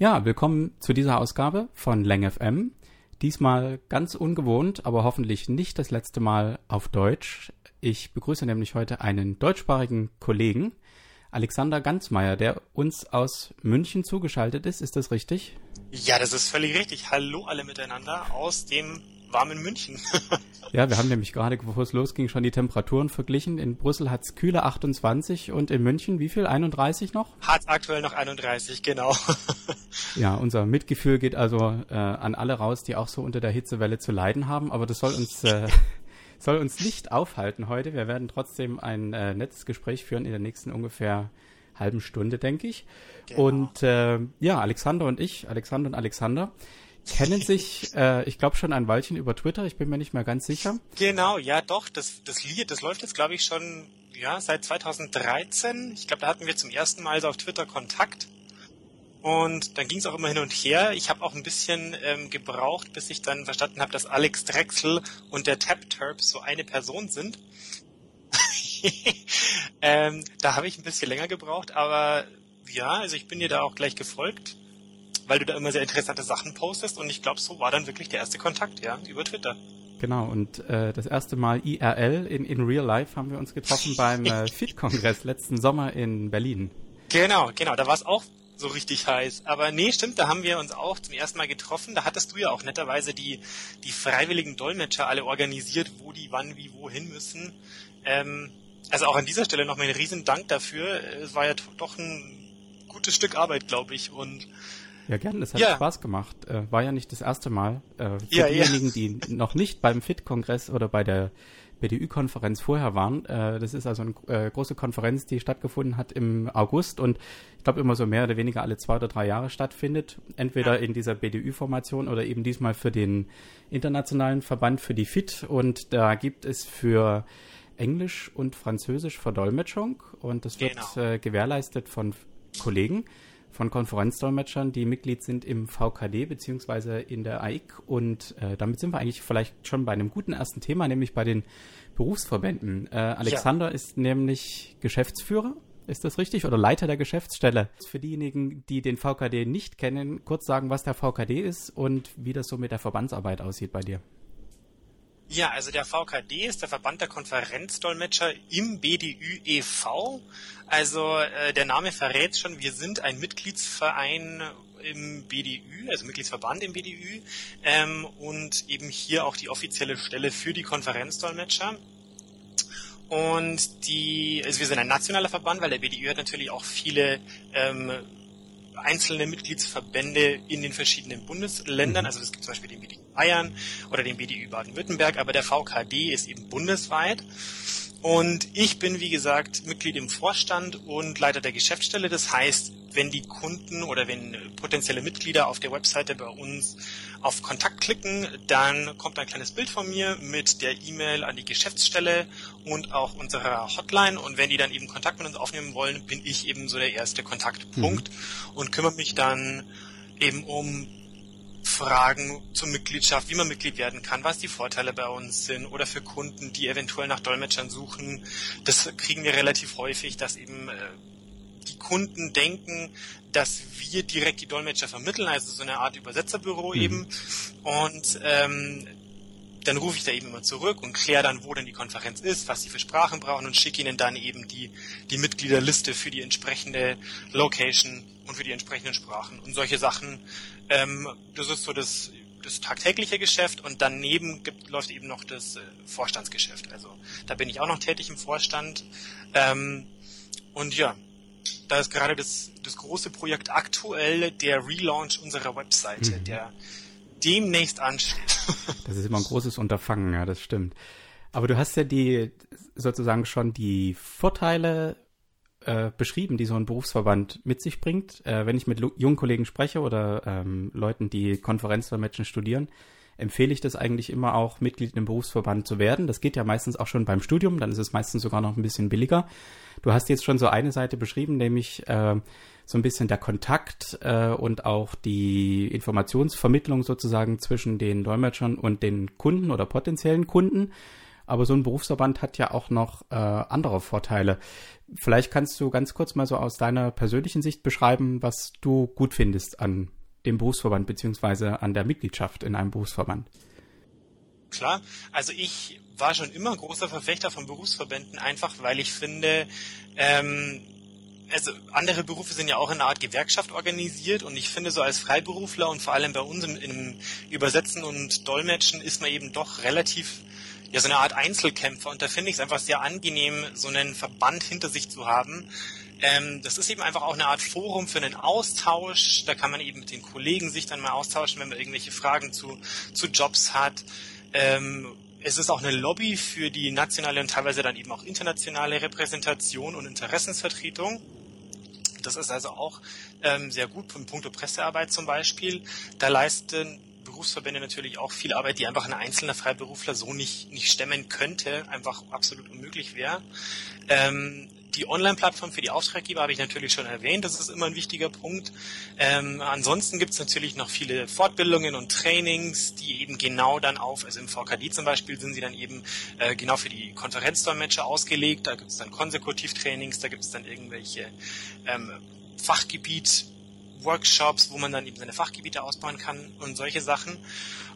Ja, willkommen zu dieser Ausgabe von Lang FM. Diesmal ganz ungewohnt, aber hoffentlich nicht das letzte Mal auf Deutsch. Ich begrüße nämlich heute einen deutschsprachigen Kollegen, Alexander Ganzmeier, der uns aus München zugeschaltet ist. Ist das richtig? Ja, das ist völlig richtig. Hallo alle miteinander aus dem warmen München. ja, wir haben nämlich gerade, bevor es losging, schon die Temperaturen verglichen. In Brüssel hat es kühle 28 und in München wie viel? 31 noch? Hat aktuell noch 31, genau. ja, unser Mitgefühl geht also äh, an alle raus, die auch so unter der Hitzewelle zu leiden haben. Aber das soll uns... Äh, soll uns nicht aufhalten heute. Wir werden trotzdem ein äh, nettes Gespräch führen in der nächsten ungefähr halben Stunde, denke ich. Genau. Und äh, ja, Alexander und ich, Alexander und Alexander, kennen sich, äh, ich glaube schon ein Weilchen über Twitter, ich bin mir nicht mehr ganz sicher. Genau, ja doch, das, das Lied, das läuft jetzt glaube ich schon ja, seit 2013. Ich glaube, da hatten wir zum ersten Mal so auf Twitter Kontakt. Und dann ging es auch immer hin und her. Ich habe auch ein bisschen ähm, gebraucht, bis ich dann verstanden habe, dass Alex Drexel und der Tap Terp so eine Person sind. ähm, da habe ich ein bisschen länger gebraucht, aber ja, also ich bin dir da auch gleich gefolgt weil du da immer sehr interessante Sachen postest und ich glaube, so war dann wirklich der erste Kontakt, ja, über Twitter. Genau, und äh, das erste Mal IRL in, in Real Life haben wir uns getroffen beim äh, FIT-Kongress letzten Sommer in Berlin. Genau, genau, da war es auch so richtig heiß. Aber nee, stimmt, da haben wir uns auch zum ersten Mal getroffen. Da hattest du ja auch netterweise die, die freiwilligen Dolmetscher alle organisiert, wo die wann wie wohin müssen. Ähm, also auch an dieser Stelle nochmal einen riesen Dank dafür. Es war ja doch ein gutes Stück Arbeit, glaube ich. Und ja, gerne, das hat ja. Spaß gemacht. Äh, war ja nicht das erste Mal. Äh, für ja, diejenigen, ja. die noch nicht beim FIT-Kongress oder bei der BDÜ-Konferenz vorher waren, äh, das ist also eine große Konferenz, die stattgefunden hat im August und ich glaube immer so mehr oder weniger alle zwei oder drei Jahre stattfindet. Entweder in dieser BDÜ-Formation oder eben diesmal für den internationalen Verband für die FIT und da gibt es für Englisch und Französisch Verdolmetschung und das wird genau. äh, gewährleistet von Kollegen von Konferenzdolmetschern, die Mitglied sind im VKD beziehungsweise in der AIC. Und äh, damit sind wir eigentlich vielleicht schon bei einem guten ersten Thema, nämlich bei den Berufsverbänden. Äh, Alexander ja. ist nämlich Geschäftsführer. Ist das richtig? Oder Leiter der Geschäftsstelle? Für diejenigen, die den VKD nicht kennen, kurz sagen, was der VKD ist und wie das so mit der Verbandsarbeit aussieht bei dir. Ja, also der VKD ist der Verband der Konferenzdolmetscher im BDÜ e.V. Also äh, der Name verrät schon, wir sind ein Mitgliedsverein im BDÜ, also Mitgliedsverband im BDÜ ähm, und eben hier auch die offizielle Stelle für die Konferenzdolmetscher. Und die, also wir sind ein nationaler Verband, weil der BDÜ hat natürlich auch viele ähm, einzelne Mitgliedsverbände in den verschiedenen Bundesländern. Mhm. Also es gibt zum Beispiel den BDÜ Bayern oder den BDÜ Baden-Württemberg, aber der VKD ist eben bundesweit. Und ich bin, wie gesagt, Mitglied im Vorstand und Leiter der Geschäftsstelle. Das heißt, wenn die Kunden oder wenn potenzielle Mitglieder auf der Webseite bei uns auf Kontakt klicken, dann kommt ein kleines Bild von mir mit der E-Mail an die Geschäftsstelle und auch unserer Hotline. Und wenn die dann eben Kontakt mit uns aufnehmen wollen, bin ich eben so der erste Kontaktpunkt mhm. und kümmere mich dann eben um Fragen zur Mitgliedschaft, wie man Mitglied werden kann, was die Vorteile bei uns sind oder für Kunden, die eventuell nach Dolmetschern suchen. Das kriegen wir relativ häufig, dass eben äh, die Kunden denken, dass wir direkt die Dolmetscher vermitteln, also so eine Art Übersetzerbüro mhm. eben. Und ähm, dann rufe ich da eben immer zurück und kläre dann, wo denn die Konferenz ist, was sie für Sprachen brauchen und schicke ihnen dann eben die, die Mitgliederliste für die entsprechende Location und für die entsprechenden Sprachen und solche Sachen. Ähm, das ist so das, das tagtägliche Geschäft und daneben gibt, läuft eben noch das äh, Vorstandsgeschäft. Also da bin ich auch noch tätig im Vorstand. Ähm, und ja, da ist gerade das, das große Projekt aktuell der Relaunch unserer Webseite, mhm. der demnächst ansteht. das ist immer ein großes Unterfangen, ja, das stimmt. Aber du hast ja die sozusagen schon die Vorteile äh, beschrieben, die so ein Berufsverband mit sich bringt. Äh, wenn ich mit jungen Kollegen spreche oder ähm, Leuten, die Konferenzvermatchen studieren, empfehle ich das eigentlich immer auch, Mitglied in einem Berufsverband zu werden. Das geht ja meistens auch schon beim Studium, dann ist es meistens sogar noch ein bisschen billiger. Du hast jetzt schon so eine Seite beschrieben, nämlich äh, so ein bisschen der Kontakt äh, und auch die Informationsvermittlung sozusagen zwischen den Dolmetschern und den Kunden oder potenziellen Kunden. Aber so ein Berufsverband hat ja auch noch äh, andere Vorteile. Vielleicht kannst du ganz kurz mal so aus deiner persönlichen Sicht beschreiben, was du gut findest an dem Berufsverband beziehungsweise an der Mitgliedschaft in einem Berufsverband. Klar, also ich war schon immer großer Verfechter von Berufsverbänden, einfach weil ich finde, ähm, also andere Berufe sind ja auch in einer Art Gewerkschaft organisiert und ich finde so als Freiberufler und vor allem bei uns im, im Übersetzen und Dolmetschen ist man eben doch relativ ja so eine Art Einzelkämpfer und da finde ich es einfach sehr angenehm, so einen Verband hinter sich zu haben. Ähm, das ist eben einfach auch eine Art Forum für einen Austausch. Da kann man eben mit den Kollegen sich dann mal austauschen, wenn man irgendwelche Fragen zu, zu Jobs hat. Ähm, es ist auch eine Lobby für die nationale und teilweise dann eben auch internationale Repräsentation und Interessensvertretung. Das ist also auch ähm, sehr gut im Punkto Pressearbeit zum Beispiel. Da leisten Berufsverbände natürlich auch viel Arbeit, die einfach ein einzelner Freiberufler so nicht, nicht stemmen könnte, einfach absolut unmöglich wäre. Ähm, die Online-Plattform für die Auftraggeber habe ich natürlich schon erwähnt, das ist immer ein wichtiger Punkt. Ähm, ansonsten gibt es natürlich noch viele Fortbildungen und Trainings, die eben genau dann auf, also im VKD zum Beispiel sind sie dann eben äh, genau für die Konferenzdolmetscher ausgelegt, da gibt es dann Konsekutiv-Trainings, da gibt es dann irgendwelche ähm, Fachgebiet Workshops, wo man dann eben seine Fachgebiete ausbauen kann und solche Sachen.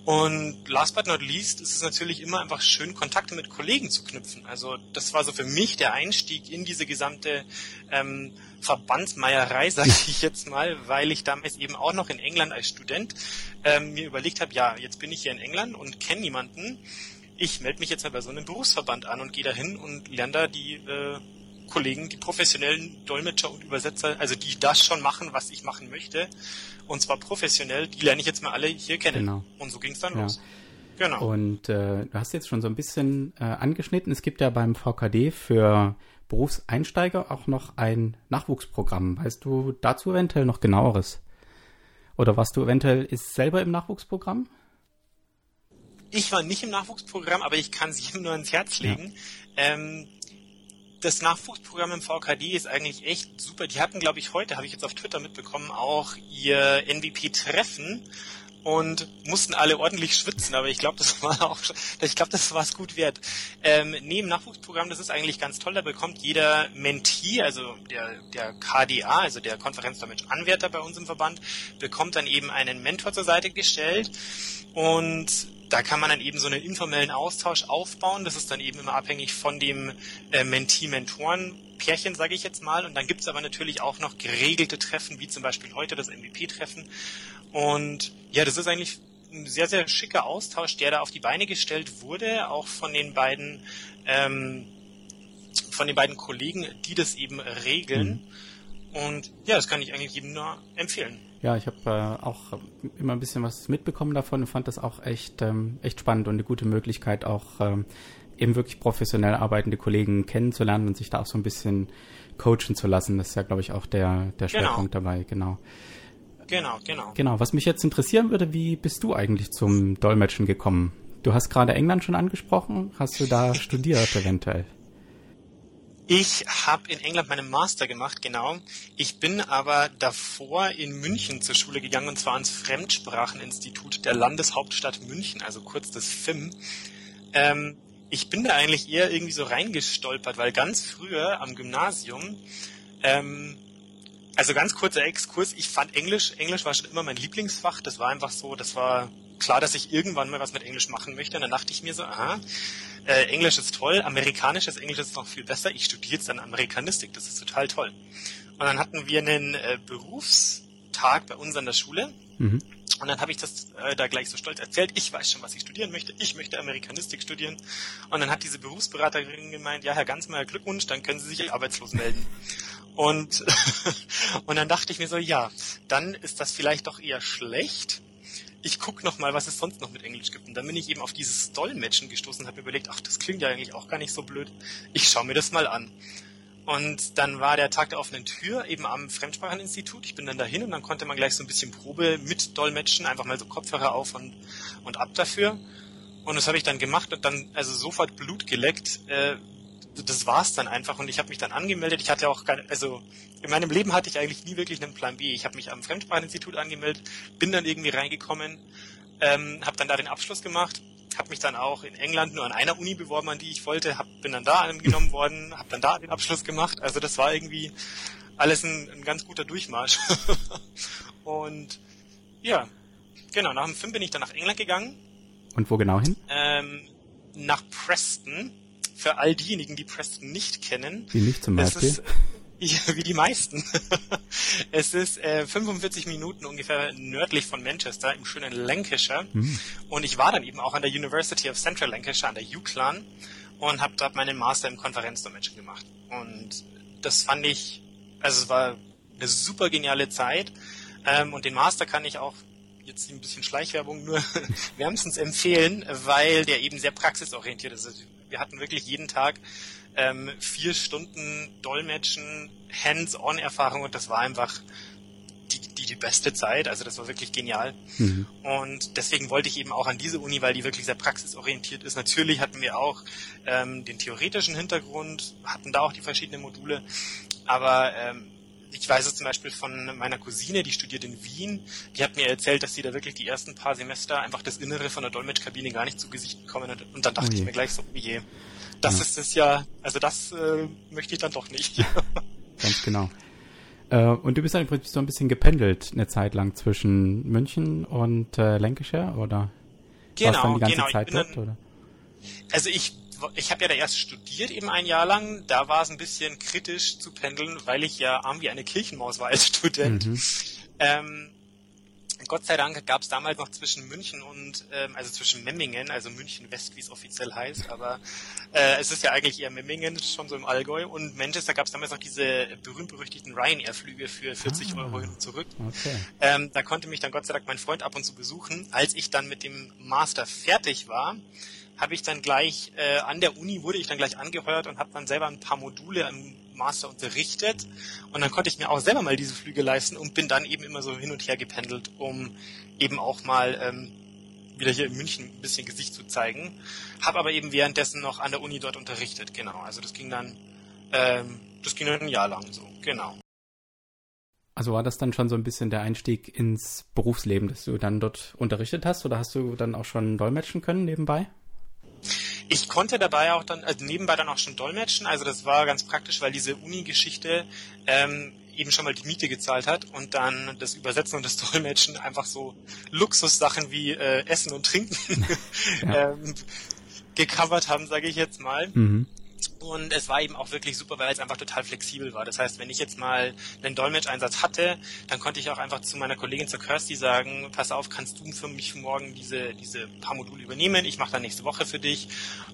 Und last but not least ist es natürlich immer einfach schön, Kontakte mit Kollegen zu knüpfen. Also das war so für mich der Einstieg in diese gesamte ähm, Verbandsmeierei, sage ich jetzt mal, weil ich damals eben auch noch in England als Student ähm, mir überlegt habe, ja, jetzt bin ich hier in England und kenne niemanden. Ich melde mich jetzt mal bei so einem Berufsverband an und gehe dahin und lerne da die äh, Kollegen, die professionellen Dolmetscher und Übersetzer, also die das schon machen, was ich machen möchte, und zwar professionell, die lerne ich jetzt mal alle hier kennen. Genau. Und so ging es dann ja. los. Genau. Und äh, du hast jetzt schon so ein bisschen äh, angeschnitten, es gibt ja beim VKD für Berufseinsteiger auch noch ein Nachwuchsprogramm. Weißt du dazu eventuell noch genaueres? Oder was du eventuell ist selber im Nachwuchsprogramm? Ich war nicht im Nachwuchsprogramm, aber ich kann es jedem nur ans Herz legen. Ja. Ähm, das Nachwuchsprogramm im VKD ist eigentlich echt super. Die hatten, glaube ich, heute, habe ich jetzt auf Twitter mitbekommen, auch ihr NVP-Treffen und mussten alle ordentlich schwitzen, aber ich glaube, das war auch, ich glaube, das war es gut wert. Ähm, neben Nachwuchsprogramm, das ist eigentlich ganz toll, da bekommt jeder Mentee, also der, der KDA, also der Konferenzdeutsch Anwärter bei uns im Verband, bekommt dann eben einen Mentor zur Seite gestellt und da kann man dann eben so einen informellen Austausch aufbauen. Das ist dann eben immer abhängig von dem äh, Mentee-Mentoren-Pärchen, sage ich jetzt mal. Und dann gibt es aber natürlich auch noch geregelte Treffen, wie zum Beispiel heute das MVP-Treffen. Und ja, das ist eigentlich ein sehr, sehr schicker Austausch, der da auf die Beine gestellt wurde, auch von den beiden, ähm, von den beiden Kollegen, die das eben regeln. Mhm. Und ja, das kann ich eigentlich jedem nur empfehlen. Ja, ich habe äh, auch immer ein bisschen was mitbekommen davon und fand das auch echt, ähm, echt spannend und eine gute Möglichkeit, auch ähm, eben wirklich professionell arbeitende Kollegen kennenzulernen und sich da auch so ein bisschen coachen zu lassen. Das ist ja, glaube ich, auch der, der genau. Schwerpunkt genau. dabei, genau. Genau, genau. Genau, was mich jetzt interessieren würde, wie bist du eigentlich zum Dolmetschen gekommen? Du hast gerade England schon angesprochen. Hast du da studiert eventuell? Ich habe in England meinen Master gemacht, genau. Ich bin aber davor in München zur Schule gegangen und zwar ans Fremdspracheninstitut der Landeshauptstadt München, also kurz das FIM. Ähm, ich bin da eigentlich eher irgendwie so reingestolpert, weil ganz früher am Gymnasium, ähm, also ganz kurzer Exkurs, ich fand Englisch, Englisch war schon immer mein Lieblingsfach, das war einfach so, das war klar, dass ich irgendwann mal was mit Englisch machen möchte und dann dachte ich mir so, aha, äh, Englisch ist toll, amerikanisches Englisch ist noch viel besser. Ich studiere jetzt dann Amerikanistik, das ist total toll. Und dann hatten wir einen äh, Berufstag bei uns an der Schule. Mhm. Und dann habe ich das äh, da gleich so stolz erzählt. Ich weiß schon, was ich studieren möchte. Ich möchte Amerikanistik studieren. Und dann hat diese Berufsberaterin gemeint, ja, Herr Ganzmeier, Glückwunsch, dann können Sie sich arbeitslos melden. Und, und dann dachte ich mir so, ja, dann ist das vielleicht doch eher schlecht, ich guck noch mal, was es sonst noch mit Englisch gibt. Und dann bin ich eben auf dieses Dolmetschen gestoßen und habe überlegt, ach, das klingt ja eigentlich auch gar nicht so blöd. Ich schaue mir das mal an. Und dann war der Tag der offenen Tür eben am Fremdspracheninstitut. Ich bin dann dahin und dann konnte man gleich so ein bisschen Probe mit Dolmetschen, einfach mal so Kopfhörer auf und, und ab dafür. Und das habe ich dann gemacht und dann also sofort Blut geleckt, äh, das war's dann einfach und ich habe mich dann angemeldet. Ich hatte auch keine, also in meinem Leben hatte ich eigentlich nie wirklich einen Plan B. Ich habe mich am Fremdspracheninstitut angemeldet, bin dann irgendwie reingekommen, ähm, habe dann da den Abschluss gemacht habe mich dann auch in England nur an einer Uni beworben, an die ich wollte, hab, bin dann da angenommen worden, habe dann da den Abschluss gemacht. Also das war irgendwie alles ein, ein ganz guter Durchmarsch. und ja, genau, nach dem Film bin ich dann nach England gegangen. Und wo genau hin? Ähm, nach Preston. Für all diejenigen, die Preston nicht kennen. Wie nicht zum Beispiel? Ist, ja, wie die meisten. es ist äh, 45 Minuten ungefähr nördlich von Manchester im schönen Lancashire. Mhm. Und ich war dann eben auch an der University of Central Lancashire, an der UCLan und habe dort meinen Master im Konferenzdolmetschen gemacht. Und das fand ich, also es war eine super geniale Zeit. Ähm, und den Master kann ich auch jetzt ein bisschen Schleichwerbung nur wärmstens empfehlen, weil der eben sehr praxisorientiert ist. Wir hatten wirklich jeden Tag ähm, vier Stunden Dolmetschen, Hands-on-Erfahrung und das war einfach die, die, die beste Zeit. Also das war wirklich genial. Mhm. Und deswegen wollte ich eben auch an diese Uni, weil die wirklich sehr praxisorientiert ist. Natürlich hatten wir auch ähm, den theoretischen Hintergrund, hatten da auch die verschiedenen Module, aber ähm, ich weiß es zum Beispiel von meiner Cousine, die studiert in Wien, die hat mir erzählt, dass sie da wirklich die ersten paar Semester einfach das Innere von der Dolmetschkabine gar nicht zu Gesicht bekommen hat. Und dann dachte oh ich mir gleich so, oh je, das ja. ist es ja, also das äh, möchte ich dann doch nicht. Ganz genau. Äh, und du bist dann im Prinzip so ein bisschen gependelt eine Zeit lang zwischen München und äh, Lancashire, oder? Genau, dann die ganze genau. Zeit dort, oder? Also ich ich habe ja da erst studiert eben ein Jahr lang. Da war es ein bisschen kritisch zu pendeln, weil ich ja arm wie eine Kirchenmaus war als Student. Mhm. Ähm, Gott sei Dank gab es damals noch zwischen München und, ähm, also zwischen Memmingen, also München West, wie es offiziell heißt, aber äh, es ist ja eigentlich eher Memmingen, schon so im Allgäu. Und Manchester gab es damals noch diese berühmt-berüchtigten Ryanair-Flüge für 40 ah, Euro hin und zurück. Okay. Ähm, da konnte mich dann Gott sei Dank mein Freund ab und zu besuchen. Als ich dann mit dem Master fertig war, habe ich dann gleich äh, an der Uni wurde ich dann gleich angeheuert und habe dann selber ein paar Module im Master unterrichtet und dann konnte ich mir auch selber mal diese Flüge leisten und bin dann eben immer so hin und her gependelt, um eben auch mal ähm, wieder hier in München ein bisschen Gesicht zu zeigen. Habe aber eben währenddessen noch an der Uni dort unterrichtet, genau. Also das ging dann, ähm, das ging dann ein Jahr lang so, genau. Also war das dann schon so ein bisschen der Einstieg ins Berufsleben, dass du dann dort unterrichtet hast oder hast du dann auch schon dolmetschen können nebenbei? Ich konnte dabei auch dann, also nebenbei dann auch schon dolmetschen. Also das war ganz praktisch, weil diese Uni-Geschichte ähm, eben schon mal die Miete gezahlt hat und dann das Übersetzen und das Dolmetschen einfach so Luxussachen wie äh, Essen und Trinken ja. ähm, gecovert haben, sage ich jetzt mal. Mhm. Und es war eben auch wirklich super, weil es einfach total flexibel war. Das heißt, wenn ich jetzt mal einen Dolmetscheinsatz hatte, dann konnte ich auch einfach zu meiner Kollegin zur Kirsty sagen, pass auf, kannst du für mich morgen diese, diese paar Module übernehmen? Ich mache dann nächste Woche für dich.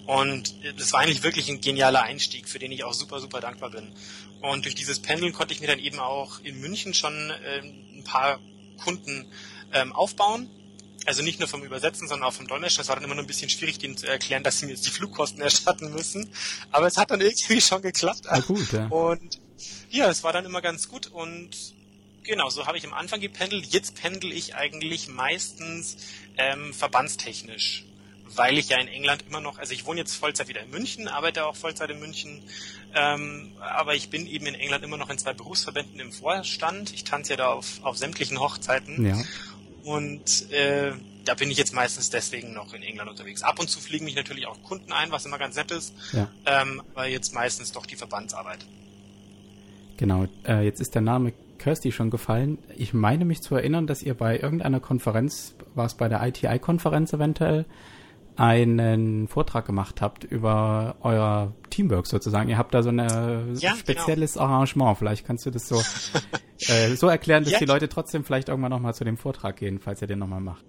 Und das war eigentlich wirklich ein genialer Einstieg, für den ich auch super, super dankbar bin. Und durch dieses Pendeln konnte ich mir dann eben auch in München schon äh, ein paar Kunden ähm, aufbauen also nicht nur vom Übersetzen, sondern auch vom Dolmetschen. Es war dann immer nur ein bisschen schwierig, denen zu erklären, dass sie mir jetzt die Flugkosten erstatten müssen. Aber es hat dann irgendwie schon geklappt. Na gut, ja. Und ja, es war dann immer ganz gut und genau, so habe ich am Anfang gependelt. Jetzt pendel ich eigentlich meistens ähm, verbandstechnisch, weil ich ja in England immer noch, also ich wohne jetzt Vollzeit wieder in München, arbeite auch Vollzeit in München, ähm, aber ich bin eben in England immer noch in zwei Berufsverbänden im Vorstand. Ich tanze ja da auf, auf sämtlichen Hochzeiten. Ja. Und äh, da bin ich jetzt meistens deswegen noch in England unterwegs. Ab und zu fliegen mich natürlich auch Kunden ein, was immer ganz nett ist. Ja. Ähm, aber jetzt meistens doch die Verbandsarbeit. Genau, äh, jetzt ist der Name Kirsty schon gefallen. Ich meine mich zu erinnern, dass ihr bei irgendeiner Konferenz, war es bei der ITI-Konferenz eventuell, einen Vortrag gemacht habt über euer Teamwork sozusagen. Ihr habt da so ein ja, genau. spezielles genau. Arrangement. Vielleicht kannst du das so, äh, so erklären, dass ja. die Leute trotzdem vielleicht irgendwann nochmal zu dem Vortrag gehen, falls ihr den nochmal macht.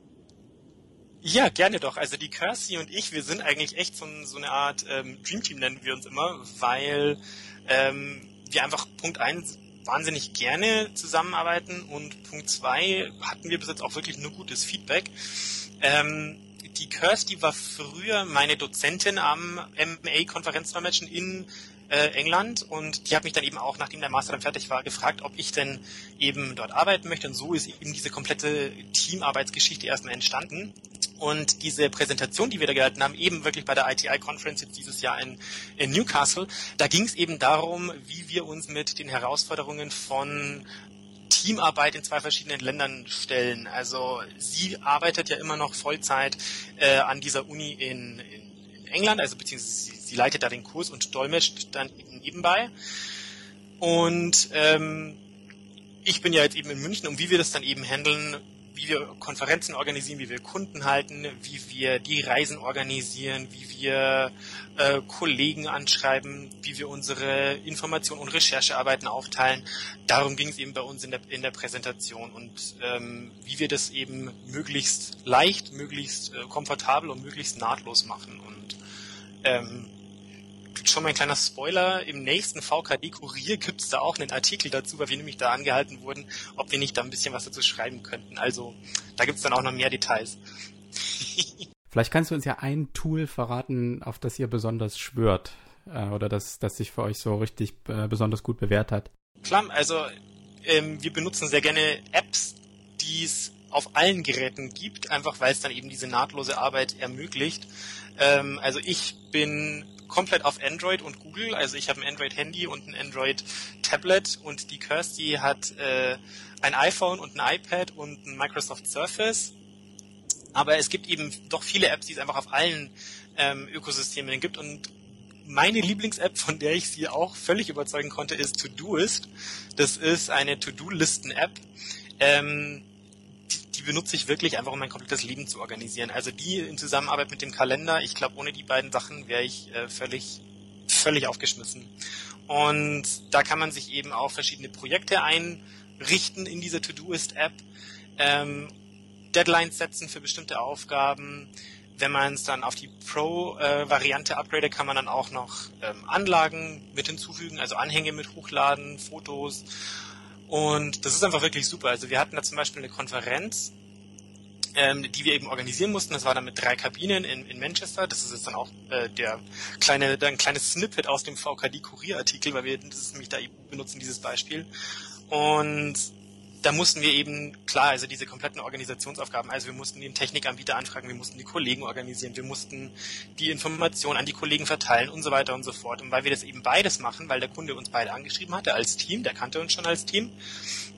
Ja, gerne doch. Also die Kirsty und ich, wir sind eigentlich echt so, so eine Art ähm, Dreamteam nennen wir uns immer, weil ähm, wir einfach Punkt eins wahnsinnig gerne zusammenarbeiten und Punkt zwei hatten wir bis jetzt auch wirklich nur gutes Feedback. Ähm, die Kirsty war früher meine Dozentin am MA-Konferenzdolmetschen in äh, England und die hat mich dann eben auch, nachdem der Master dann fertig war, gefragt, ob ich denn eben dort arbeiten möchte und so ist eben diese komplette Teamarbeitsgeschichte erstmal entstanden. Und diese Präsentation, die wir da gehalten haben, eben wirklich bei der ITI-Conference jetzt dieses Jahr in, in Newcastle, da ging es eben darum, wie wir uns mit den Herausforderungen von Teamarbeit in zwei verschiedenen Ländern stellen. Also sie arbeitet ja immer noch Vollzeit äh, an dieser Uni in, in, in England, also beziehungsweise sie, sie, leitet da den Kurs und dolmetscht dann nebenbei. Und ähm, ich bin ja jetzt eben in München und wie wir das dann eben handeln, wie wir Konferenzen organisieren, wie wir Kunden halten, wie wir die Reisen organisieren, wie wir äh, Kollegen anschreiben, wie wir unsere Informationen und Recherchearbeiten aufteilen. Darum ging es eben bei uns in der, in der Präsentation und ähm, wie wir das eben möglichst leicht, möglichst äh, komfortabel und möglichst nahtlos machen. Und ähm, schon mal ein kleiner Spoiler, im nächsten VKD Kurier gibt es da auch einen Artikel dazu, weil wir nämlich da angehalten wurden, ob wir nicht da ein bisschen was dazu schreiben könnten. Also da gibt es dann auch noch mehr Details. Vielleicht kannst du uns ja ein Tool verraten, auf das ihr besonders schwört äh, oder das, das sich für euch so richtig äh, besonders gut bewährt hat. Klar, also ähm, wir benutzen sehr gerne Apps, die es auf allen Geräten gibt, einfach weil es dann eben diese nahtlose Arbeit ermöglicht. Ähm, also ich bin komplett auf Android und Google. Also ich habe ein Android-Handy und ein Android-Tablet und die Kirsty hat äh, ein iPhone und ein iPad und ein Microsoft Surface. Aber es gibt eben doch viele Apps, die es einfach auf allen ähm, Ökosystemen gibt und meine Lieblings-App, von der ich sie auch völlig überzeugen konnte, ist Todoist. Das ist eine To-Do-Listen-App. Ähm, die benutze ich wirklich einfach, um mein komplettes Leben zu organisieren. Also die in Zusammenarbeit mit dem Kalender, ich glaube, ohne die beiden Sachen wäre ich äh, völlig, völlig aufgeschmissen. Und da kann man sich eben auch verschiedene Projekte einrichten in dieser To-Do-Ist-App, ähm, Deadlines setzen für bestimmte Aufgaben. Wenn man es dann auf die Pro-Variante äh, upgrade, kann man dann auch noch ähm, Anlagen mit hinzufügen, also Anhänge mit hochladen, Fotos und das ist einfach wirklich super. Also wir hatten da zum Beispiel eine Konferenz, ähm, die wir eben organisieren mussten. Das war dann mit drei Kabinen in, in Manchester. Das ist jetzt dann auch äh, der kleine, ein kleines Snippet aus dem VKD-Kurierartikel, weil wir das ist nämlich da benutzen, dieses Beispiel. Und da mussten wir eben, klar, also diese kompletten Organisationsaufgaben, also wir mussten den Technikanbieter anfragen, wir mussten die Kollegen organisieren, wir mussten die Informationen an die Kollegen verteilen und so weiter und so fort. Und weil wir das eben beides machen, weil der Kunde uns beide angeschrieben hatte als Team, der kannte uns schon als Team,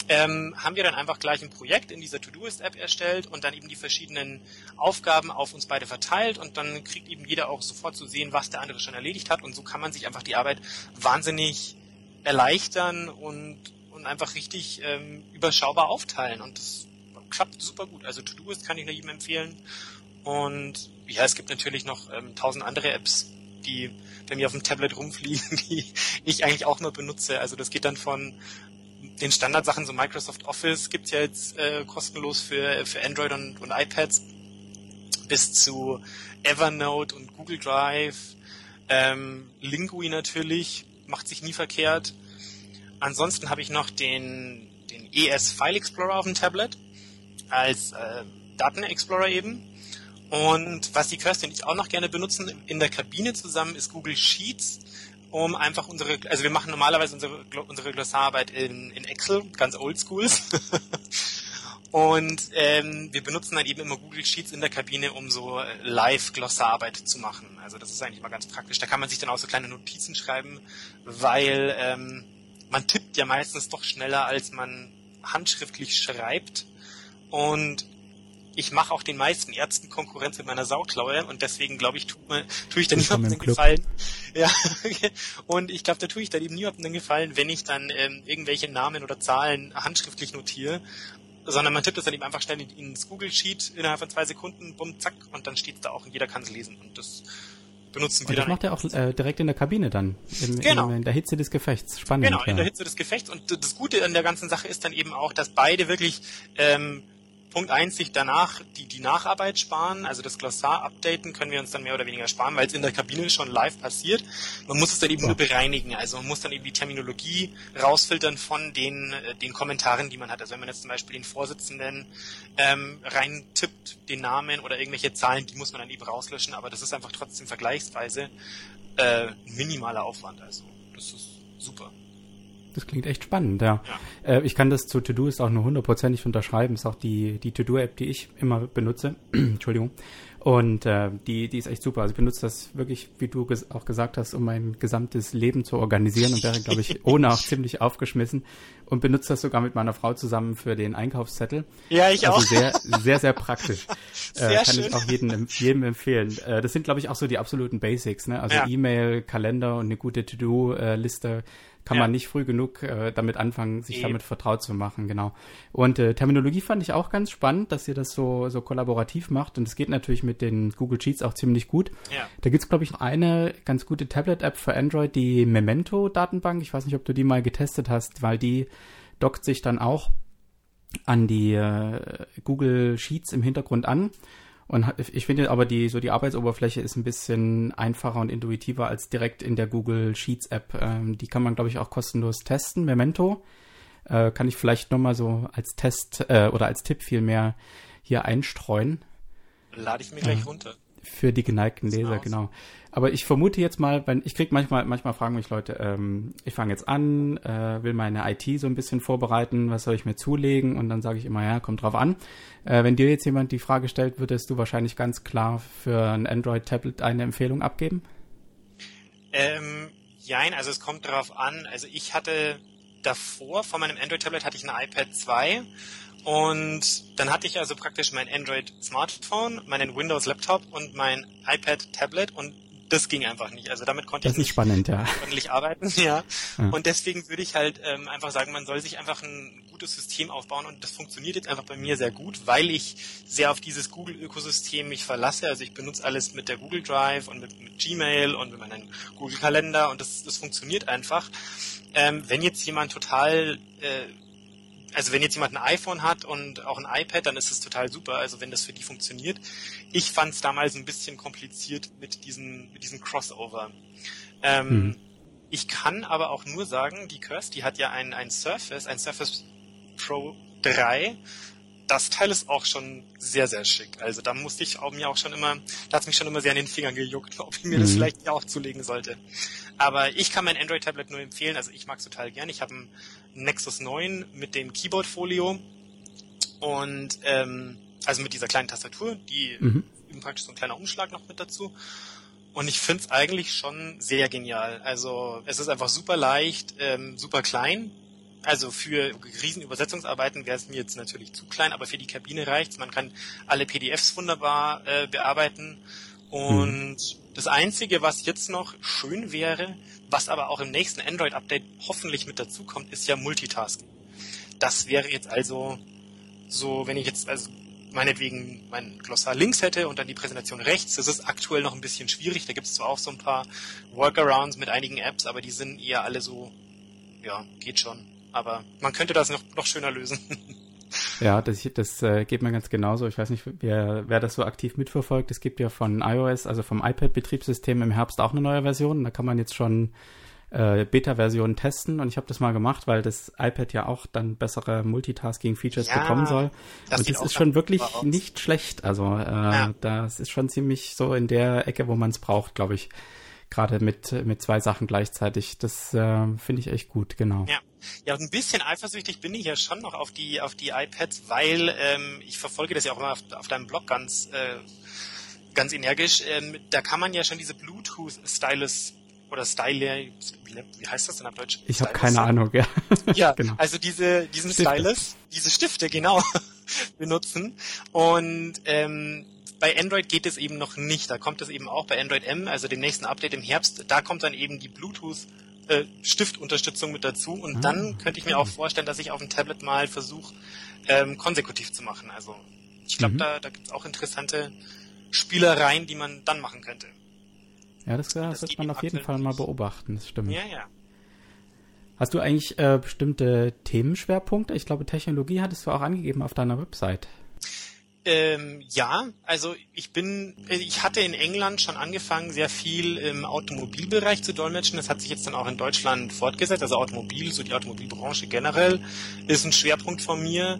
ähm, haben wir dann einfach gleich ein Projekt in dieser To-Do-Ist-App erstellt und dann eben die verschiedenen Aufgaben auf uns beide verteilt und dann kriegt eben jeder auch sofort zu sehen, was der andere schon erledigt hat und so kann man sich einfach die Arbeit wahnsinnig erleichtern und und einfach richtig ähm, überschaubar aufteilen. Und das klappt super gut. Also To-Do-Ist kann ich nur jedem empfehlen. Und ja, es gibt natürlich noch ähm, tausend andere Apps, die bei mir auf dem Tablet rumfliegen, die ich eigentlich auch nur benutze. Also das geht dann von den Standardsachen, so Microsoft Office gibt's ja jetzt äh, kostenlos für, für Android und, und iPads, bis zu Evernote und Google Drive, ähm, Lingui natürlich, macht sich nie verkehrt. Ansonsten habe ich noch den, den ES File Explorer auf dem Tablet als äh, Datenexplorer eben. Und was die Kirsty und ich auch noch gerne benutzen in der Kabine zusammen ist Google Sheets, um einfach unsere, also wir machen normalerweise unsere, unsere Glossararbeit in, in Excel, ganz oldschool. und ähm, wir benutzen dann eben immer Google Sheets in der Kabine, um so äh, Live-Glossararbeit zu machen. Also das ist eigentlich mal ganz praktisch. Da kann man sich dann auch so kleine Notizen schreiben, weil ähm, man tippt ja meistens doch schneller, als man handschriftlich schreibt. Und ich mache auch den meisten Ärzten Konkurrenz in meiner Sauklaue und deswegen glaube ich, tue, tue ich da niemandem einen Gefallen. Ja, und ich glaube, da tue ich dann eben niemandem einen Gefallen, wenn ich dann ähm, irgendwelche Namen oder Zahlen handschriftlich notiere, sondern man tippt das dann eben einfach schnell ins Google Sheet innerhalb von zwei Sekunden, bumm, zack, und dann steht es da auch und jeder kann es lesen und das benutzen wir und das macht er auch äh, direkt in der Kabine dann, im, genau. in, in der Hitze des Gefechts. Spannend. Genau, in der Hitze des Gefechts. Und das Gute an der ganzen Sache ist dann eben auch, dass beide wirklich ähm, Punkt eins sich danach die, die Nacharbeit sparen, also das Glossar updaten können wir uns dann mehr oder weniger sparen, weil es in der Kabine schon live passiert. Man muss es dann eben ja. nur bereinigen, also man muss dann eben die Terminologie rausfiltern von den, äh, den Kommentaren, die man hat. Also wenn man jetzt zum Beispiel den Vorsitzenden ähm, reintippt, den Namen oder irgendwelche Zahlen, die muss man dann eben rauslöschen, aber das ist einfach trotzdem vergleichsweise äh, minimaler Aufwand. Also das ist super. Das klingt echt spannend, ja. ja. Äh, ich kann das zu To-Do ist auch nur hundertprozentig unterschreiben. Ist auch die, die To-Do-App, die ich immer benutze. Entschuldigung. Und äh, die, die ist echt super. Also ich benutze das wirklich, wie du ges auch gesagt hast, um mein gesamtes Leben zu organisieren und wäre, glaube ich, ohne auch ziemlich aufgeschmissen und benutze das sogar mit meiner Frau zusammen für den Einkaufszettel. Ja, ich also auch. Sehr, sehr, sehr praktisch. Sehr äh, kann schön. ich auch jedem, jedem empfehlen. Äh, das sind, glaube ich, auch so die absoluten Basics, ne? Also ja. E-Mail, Kalender und eine gute To-Do-Liste kann ja. man nicht früh genug äh, damit anfangen, sich Eben. damit vertraut zu machen, genau. Und äh, Terminologie fand ich auch ganz spannend, dass ihr das so, so kollaborativ macht und es geht natürlich mit den Google Sheets auch ziemlich gut. Ja. Da gibt's glaube ich, eine ganz gute Tablet-App für Android, die Memento-Datenbank. Ich weiß nicht, ob du die mal getestet hast, weil die dockt sich dann auch an die äh, Google Sheets im Hintergrund an und ich finde aber die, so die Arbeitsoberfläche ist ein bisschen einfacher und intuitiver als direkt in der Google Sheets App. Ähm, die kann man, glaube ich, auch kostenlos testen. Memento äh, kann ich vielleicht nochmal so als Test äh, oder als Tipp vielmehr hier einstreuen. Lade ich mir gleich runter. Für die geneigten Leser, genau. Aber ich vermute jetzt mal, wenn ich krieg manchmal, manchmal fragen mich Leute, ähm, ich fange jetzt an, äh, will meine IT so ein bisschen vorbereiten, was soll ich mir zulegen? Und dann sage ich immer, ja, kommt drauf an. Äh, wenn dir jetzt jemand die Frage stellt, würdest du wahrscheinlich ganz klar für ein Android-Tablet eine Empfehlung abgeben? Ähm, jein, also es kommt darauf an. Also ich hatte davor, vor meinem Android-Tablet hatte ich ein iPad 2 und dann hatte ich also praktisch mein Android Smartphone, meinen Windows Laptop und mein iPad Tablet und das ging einfach nicht. Also damit konnte das ich nicht spannend, ja. ordentlich arbeiten, ja. ja. Und deswegen würde ich halt ähm, einfach sagen, man soll sich einfach ein gutes System aufbauen und das funktioniert jetzt einfach bei mir sehr gut, weil ich sehr auf dieses Google-Ökosystem mich verlasse. Also ich benutze alles mit der Google Drive und mit, mit Gmail und mit meinem Google-Kalender und das, das funktioniert einfach. Ähm, wenn jetzt jemand total äh, also wenn jetzt jemand ein iPhone hat und auch ein iPad, dann ist es total super, also wenn das für die funktioniert. Ich fand es damals ein bisschen kompliziert mit diesen, mit diesen Crossover. Ähm, hm. Ich kann aber auch nur sagen, die Kirsty hat ja ein, ein Surface, ein Surface Pro 3. Das Teil ist auch schon sehr, sehr schick. Also da musste ich auch, mir auch schon immer, da hat es mich schon immer sehr an den Fingern gejuckt, ob ich mir mhm. das vielleicht auch zulegen sollte. Aber ich kann mein Android-Tablet nur empfehlen, also ich mag es total gern. Ich habe ein Nexus 9 mit dem Keyboard-Folio und ähm, also mit dieser kleinen Tastatur, die mhm. praktisch so ein kleiner Umschlag noch mit dazu. Und ich finde es eigentlich schon sehr genial. Also es ist einfach super leicht, ähm, super klein. Also für Riesenübersetzungsarbeiten wäre es mir jetzt natürlich zu klein, aber für die Kabine reicht's. Man kann alle PDFs wunderbar äh, bearbeiten. Und mhm. das Einzige, was jetzt noch schön wäre, was aber auch im nächsten Android-Update hoffentlich mit dazukommt, ist ja Multitasking. Das wäre jetzt also so, wenn ich jetzt also meinetwegen mein Glossar links hätte und dann die Präsentation rechts, das ist aktuell noch ein bisschen schwierig. Da gibt es zwar auch so ein paar Workarounds mit einigen Apps, aber die sind eher alle so, ja, geht schon. Aber man könnte das noch, noch schöner lösen. Ja, das, das äh, geht mir ganz genauso. Ich weiß nicht, wer, wer das so aktiv mitverfolgt. Es gibt ja von iOS, also vom iPad-Betriebssystem im Herbst auch eine neue Version. Da kann man jetzt schon äh, Beta-Versionen testen und ich habe das mal gemacht, weil das iPad ja auch dann bessere Multitasking-Features ja, bekommen soll. Das und das ist schon wirklich nicht schlecht. Also äh, ja. das ist schon ziemlich so in der Ecke, wo man es braucht, glaube ich gerade mit, mit zwei Sachen gleichzeitig. Das äh, finde ich echt gut, genau. Ja. Ja, und ein bisschen eifersüchtig bin ich ja schon noch auf die auf die iPads, weil ähm, ich verfolge das ja auch immer auf, auf deinem Blog ganz äh, ganz energisch. Ähm, da kann man ja schon diese Bluetooth Stylus oder Style, wie, wie heißt das denn auf Deutsch? Ich habe keine Ahnung, ja. Ja, genau. also diese diesen Stifte. Stylus, diese Stifte genau benutzen und ähm, bei Android geht es eben noch nicht. Da kommt es eben auch bei Android M, also dem nächsten Update im Herbst. Da kommt dann eben die Bluetooth äh, Stiftunterstützung mit dazu. Und ah, dann könnte ich mir auch vorstellen, dass ich auf dem Tablet mal versuche, ähm, konsekutiv zu machen. Also ich glaube, mhm. da, da gibt es auch interessante Spielereien, die man dann machen könnte. Ja, das, das, das wird man auf jeden Fall mal beobachten, das stimmt. Ja, ja. Hast du eigentlich äh, bestimmte Themenschwerpunkte? Ich glaube, Technologie hattest du auch angegeben auf deiner Website. Ähm, ja, also ich bin, ich hatte in England schon angefangen, sehr viel im Automobilbereich zu dolmetschen. Das hat sich jetzt dann auch in Deutschland fortgesetzt. Also Automobil, so die Automobilbranche generell, ist ein Schwerpunkt von mir.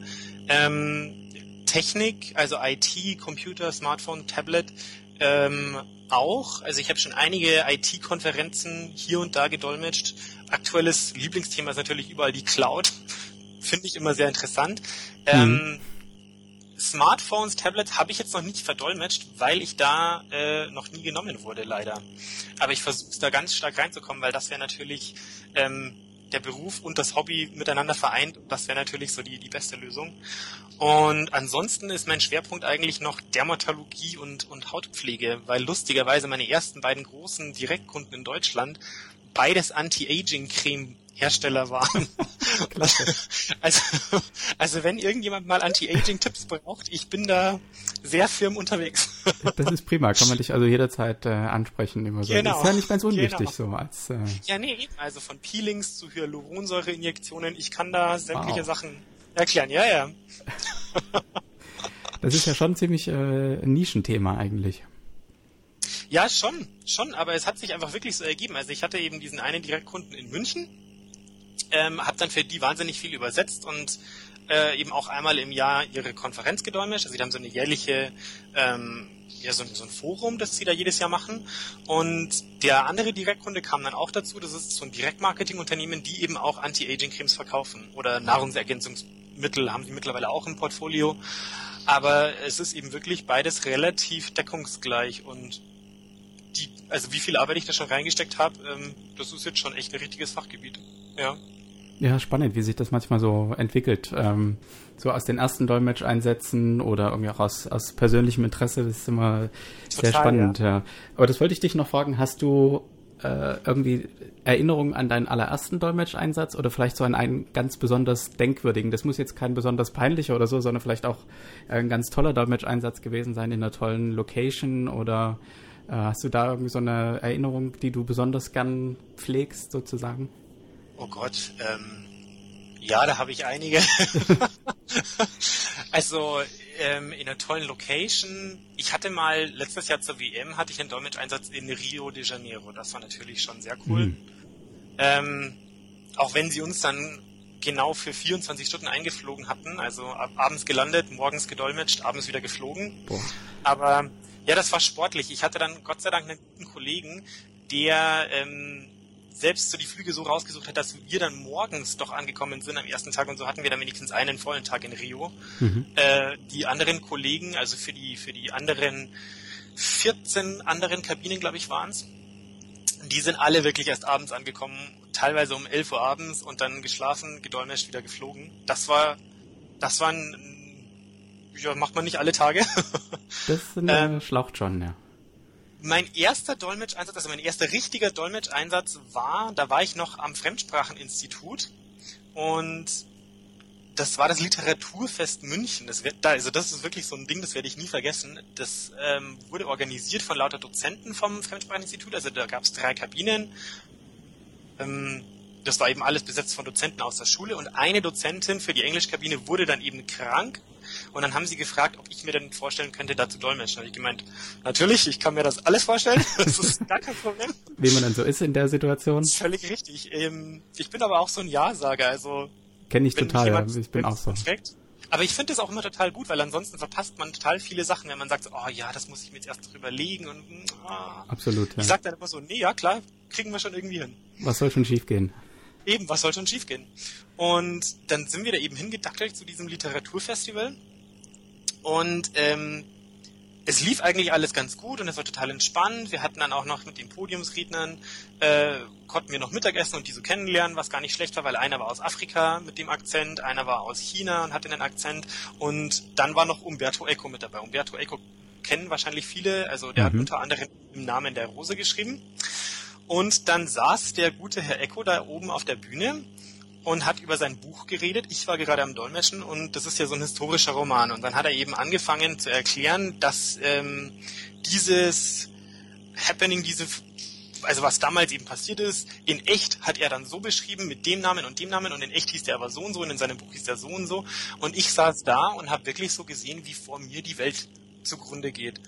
Ähm, Technik, also IT, Computer, Smartphone, Tablet, ähm, auch. Also ich habe schon einige IT-Konferenzen hier und da gedolmetscht. Aktuelles Lieblingsthema ist natürlich überall die Cloud. Finde ich immer sehr interessant. Ähm, mhm Smartphones, Tablets habe ich jetzt noch nicht verdolmetscht, weil ich da äh, noch nie genommen wurde, leider. Aber ich versuche da ganz stark reinzukommen, weil das wäre natürlich ähm, der Beruf und das Hobby miteinander vereint. Das wäre natürlich so die, die beste Lösung. Und ansonsten ist mein Schwerpunkt eigentlich noch Dermatologie und, und Hautpflege, weil lustigerweise meine ersten beiden großen Direktkunden in Deutschland beides Anti-Aging-Creme Hersteller waren. also, also wenn irgendjemand mal Anti-Aging-Tipps braucht, ich bin da sehr firm unterwegs. das ist prima, kann man dich also jederzeit äh, ansprechen. Immer so. Genau. Das ist ja nicht ganz unwichtig genau. so als. Äh ja, nee, also von Peelings zu Hyaluronsäure-Injektionen, ich kann da sämtliche wow. Sachen erklären. Ja, ja. das ist ja schon ziemlich äh, ein Nischenthema eigentlich. Ja, schon, schon, aber es hat sich einfach wirklich so ergeben. Also ich hatte eben diesen einen Direktkunden in München, ähm, habe dann für die wahnsinnig viel übersetzt und äh, eben auch einmal im Jahr ihre Konferenz gedolmetscht. Also sie haben so eine jährliche, ähm, ja, so, so ein Forum, das sie da jedes Jahr machen. Und der andere Direktkunde kam dann auch dazu. Das ist so ein Direktmarketing-Unternehmen, die eben auch Anti-Aging-Cremes verkaufen oder Nahrungsergänzungsmittel haben sie mittlerweile auch im Portfolio. Aber es ist eben wirklich beides relativ deckungsgleich und die, also wie viel Arbeit ich da schon reingesteckt habe, ähm, das ist jetzt schon echt ein richtiges Fachgebiet. Ja. Ja, spannend, wie sich das manchmal so entwickelt. Ähm, so aus den ersten Dolmetscheinsätzen oder irgendwie auch aus, aus persönlichem Interesse, das ist immer Total, sehr spannend, ja. ja. Aber das wollte ich dich noch fragen, hast du äh, irgendwie Erinnerungen an deinen allerersten Dolmetscheinsatz oder vielleicht so an einen ganz besonders denkwürdigen? Das muss jetzt kein besonders peinlicher oder so, sondern vielleicht auch ein ganz toller Dolmetscheinsatz gewesen sein in einer tollen Location oder äh, hast du da irgendwie so eine Erinnerung, die du besonders gern pflegst, sozusagen? Oh Gott, ähm, ja, da habe ich einige. also ähm, in einer tollen Location. Ich hatte mal letztes Jahr zur WM hatte ich einen Dolmetscheinsatz in Rio de Janeiro. Das war natürlich schon sehr cool. Mhm. Ähm, auch wenn sie uns dann genau für 24 Stunden eingeflogen hatten, also ab, abends gelandet, morgens gedolmetscht, abends wieder geflogen. Boah. Aber ja, das war sportlich. Ich hatte dann Gott sei Dank einen guten Kollegen, der ähm, selbst so die Flüge so rausgesucht hat, dass wir dann morgens doch angekommen sind am ersten Tag und so hatten wir dann wenigstens einen vollen Tag in Rio. Mhm. Äh, die anderen Kollegen, also für die für die anderen 14 anderen Kabinen, glaube ich, waren es, die sind alle wirklich erst abends angekommen, teilweise um 11 Uhr abends und dann geschlafen, gedolmetscht, wieder geflogen. Das war das war ein ja, macht man nicht alle Tage. das ist eine ähm, Schlaucht schon, ja. Mein erster Dolmetscheinsatz, also mein erster richtiger Dolmetscheinsatz war, da war ich noch am Fremdspracheninstitut und das war das Literaturfest München. Das wird, also das ist wirklich so ein Ding, das werde ich nie vergessen. Das ähm, wurde organisiert von lauter Dozenten vom Fremdspracheninstitut. Also da gab es drei Kabinen. Ähm, das war eben alles besetzt von Dozenten aus der Schule und eine Dozentin für die Englischkabine wurde dann eben krank und dann haben sie gefragt, ob ich mir denn vorstellen könnte, da zu dolmetschen. Habe ich gemeint, natürlich, ich kann mir das alles vorstellen. Das ist gar kein Problem. Wie man dann so ist in der Situation. Völlig richtig. Ähm, ich bin aber auch so ein Ja-Sager. Also Kenne ich total, ja. ich bin auch so. Perfekt. Aber ich finde das auch immer total gut, weil ansonsten verpasst man total viele Sachen, wenn man sagt, oh ja, das muss ich mir jetzt erst drüber legen und oh. Absolut, ja. Ich sag dann immer so, nee, ja klar, kriegen wir schon irgendwie hin. Was soll schon schiefgehen? Eben, was soll schon schiefgehen? Und dann sind wir da eben hingedackelt zu diesem Literaturfestival und ähm, es lief eigentlich alles ganz gut und es war total entspannt. Wir hatten dann auch noch mit den Podiumsrednern, äh, konnten wir noch Mittagessen und die so kennenlernen, was gar nicht schlecht war, weil einer war aus Afrika mit dem Akzent, einer war aus China und hatte den Akzent und dann war noch Umberto Eco mit dabei. Umberto Eco kennen wahrscheinlich viele, also der mhm. hat unter anderem im Namen der Rose geschrieben. Und dann saß der gute Herr Eco da oben auf der Bühne und hat über sein Buch geredet. Ich war gerade am Dolmetschen und das ist ja so ein historischer Roman. Und dann hat er eben angefangen zu erklären, dass ähm, dieses Happening, diese also was damals eben passiert ist, in echt hat er dann so beschrieben mit dem Namen und dem Namen und in echt hieß der aber so und so und in seinem Buch hieß der so und so und ich saß da und habe wirklich so gesehen, wie vor mir die Welt zugrunde geht.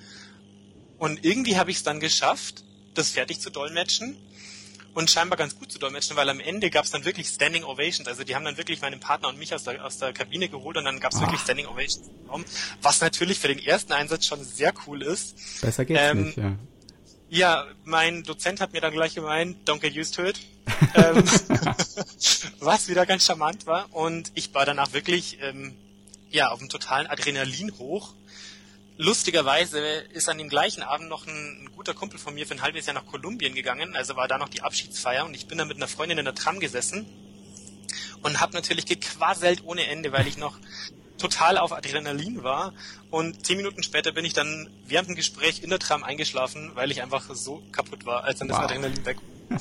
Und irgendwie habe ich es dann geschafft, das fertig zu dolmetschen und scheinbar ganz gut zu dolmetschen, weil am Ende gab es dann wirklich Standing Ovations. Also die haben dann wirklich meinen Partner und mich aus der, aus der Kabine geholt und dann gab es wirklich Standing Ovations was natürlich für den ersten Einsatz schon sehr cool ist. Besser geht's ähm, nicht, ja. Ja, mein Dozent hat mir dann gleich gemeint, don't get used to it. ähm, was wieder ganz charmant war. Und ich war danach wirklich ähm, ja, auf dem totalen Adrenalin hoch. Lustigerweise ist an dem gleichen Abend noch ein, ein, guter Kumpel von mir für ein halbes Jahr nach Kolumbien gegangen, also war da noch die Abschiedsfeier und ich bin da mit einer Freundin in der Tram gesessen und habe natürlich gequasselt ohne Ende, weil ich noch total auf Adrenalin war und zehn Minuten später bin ich dann während dem Gespräch in der Tram eingeschlafen, weil ich einfach so kaputt war, als dann wow. das Adrenalin weg war.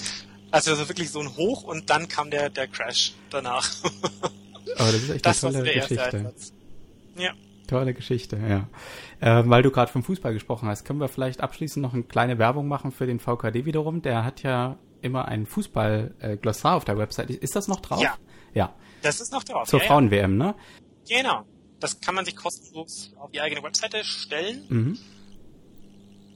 Also, also wirklich so ein Hoch und dann kam der, der Crash danach. Aber das ist echt das eine tolle Geschichte. Ja. Tolle Geschichte, ja. Äh, weil du gerade vom Fußball gesprochen hast, können wir vielleicht abschließend noch eine kleine Werbung machen für den VKD wiederum. Der hat ja immer ein Fußball-Glossar auf der Website. Ist das noch drauf? Ja. Ja. Das ist noch drauf. Zur ja, Frauen-WM, ne? Genau. Das kann man sich kostenlos auf die eigene Webseite stellen. Mhm.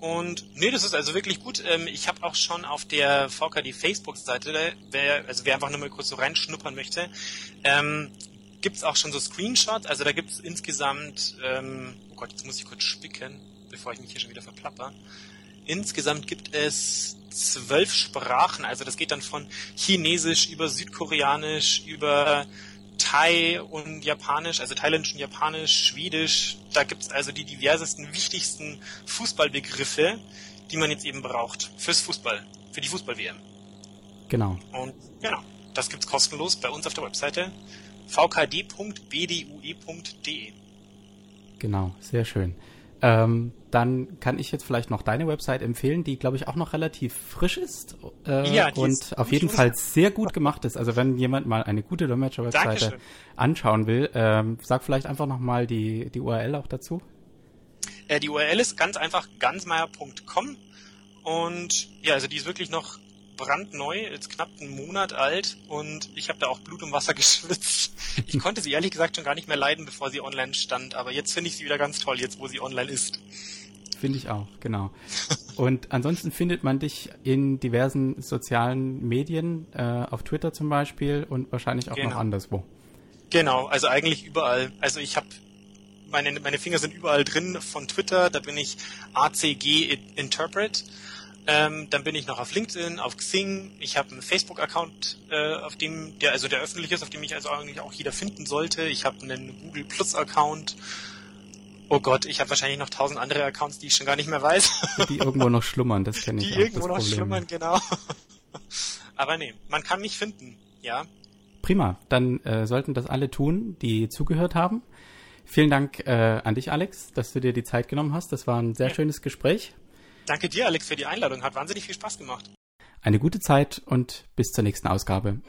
Und nee, das ist also wirklich gut. Ähm, ich habe auch schon auf der VKD Facebook-Seite, wer, also wer einfach nur mal kurz so reinschnuppern möchte, gibt es auch schon so Screenshots. Also da gibt es insgesamt, ähm, oh Gott, jetzt muss ich kurz spicken, bevor ich mich hier schon wieder verplapper. Insgesamt gibt es zwölf Sprachen. Also das geht dann von Chinesisch über Südkoreanisch über Thai und Japanisch, also Thailändisch und Japanisch, Schwedisch. Da gibt es also die diversesten, wichtigsten Fußballbegriffe, die man jetzt eben braucht fürs Fußball, für die Fußball-WM. Genau. Und genau, das gibt's kostenlos bei uns auf der Webseite vkd.bdue.de. Genau, sehr schön. Ähm, dann kann ich jetzt vielleicht noch deine Website empfehlen, die, glaube ich, auch noch relativ frisch ist äh, ja, und ist auf jeden Fall sehr gut gemacht ist. Also wenn jemand mal eine gute Dolmetscher-Webseite anschauen will, ähm, sag vielleicht einfach nochmal die, die URL auch dazu. Äh, die URL ist ganz einfach gansmeier.com und ja, also die ist wirklich noch brandneu, jetzt knapp einen Monat alt und ich habe da auch Blut und Wasser geschwitzt. Ich konnte sie ehrlich gesagt schon gar nicht mehr leiden, bevor sie online stand, aber jetzt finde ich sie wieder ganz toll, jetzt wo sie online ist. Finde ich auch, genau. Und ansonsten findet man dich in diversen sozialen Medien, äh, auf Twitter zum Beispiel und wahrscheinlich auch genau. noch anderswo. Genau, also eigentlich überall. Also ich habe meine, meine Finger sind überall drin von Twitter, da bin ich ACG Interpret ähm, dann bin ich noch auf LinkedIn, auf Xing. Ich habe einen Facebook-Account, äh, auf dem, der also der öffentlich ist, auf dem mich also eigentlich auch jeder finden sollte. Ich habe einen Google Plus-Account. Oh Gott, ich habe wahrscheinlich noch tausend andere Accounts, die ich schon gar nicht mehr weiß. Die irgendwo noch schlummern, das kenne ich Die auch, irgendwo noch schlummern, genau. Aber nee, man kann mich finden, ja. Prima, dann äh, sollten das alle tun, die zugehört haben. Vielen Dank äh, an dich, Alex, dass du dir die Zeit genommen hast. Das war ein sehr ja. schönes Gespräch. Danke dir, Alex, für die Einladung. Hat wahnsinnig viel Spaß gemacht. Eine gute Zeit und bis zur nächsten Ausgabe.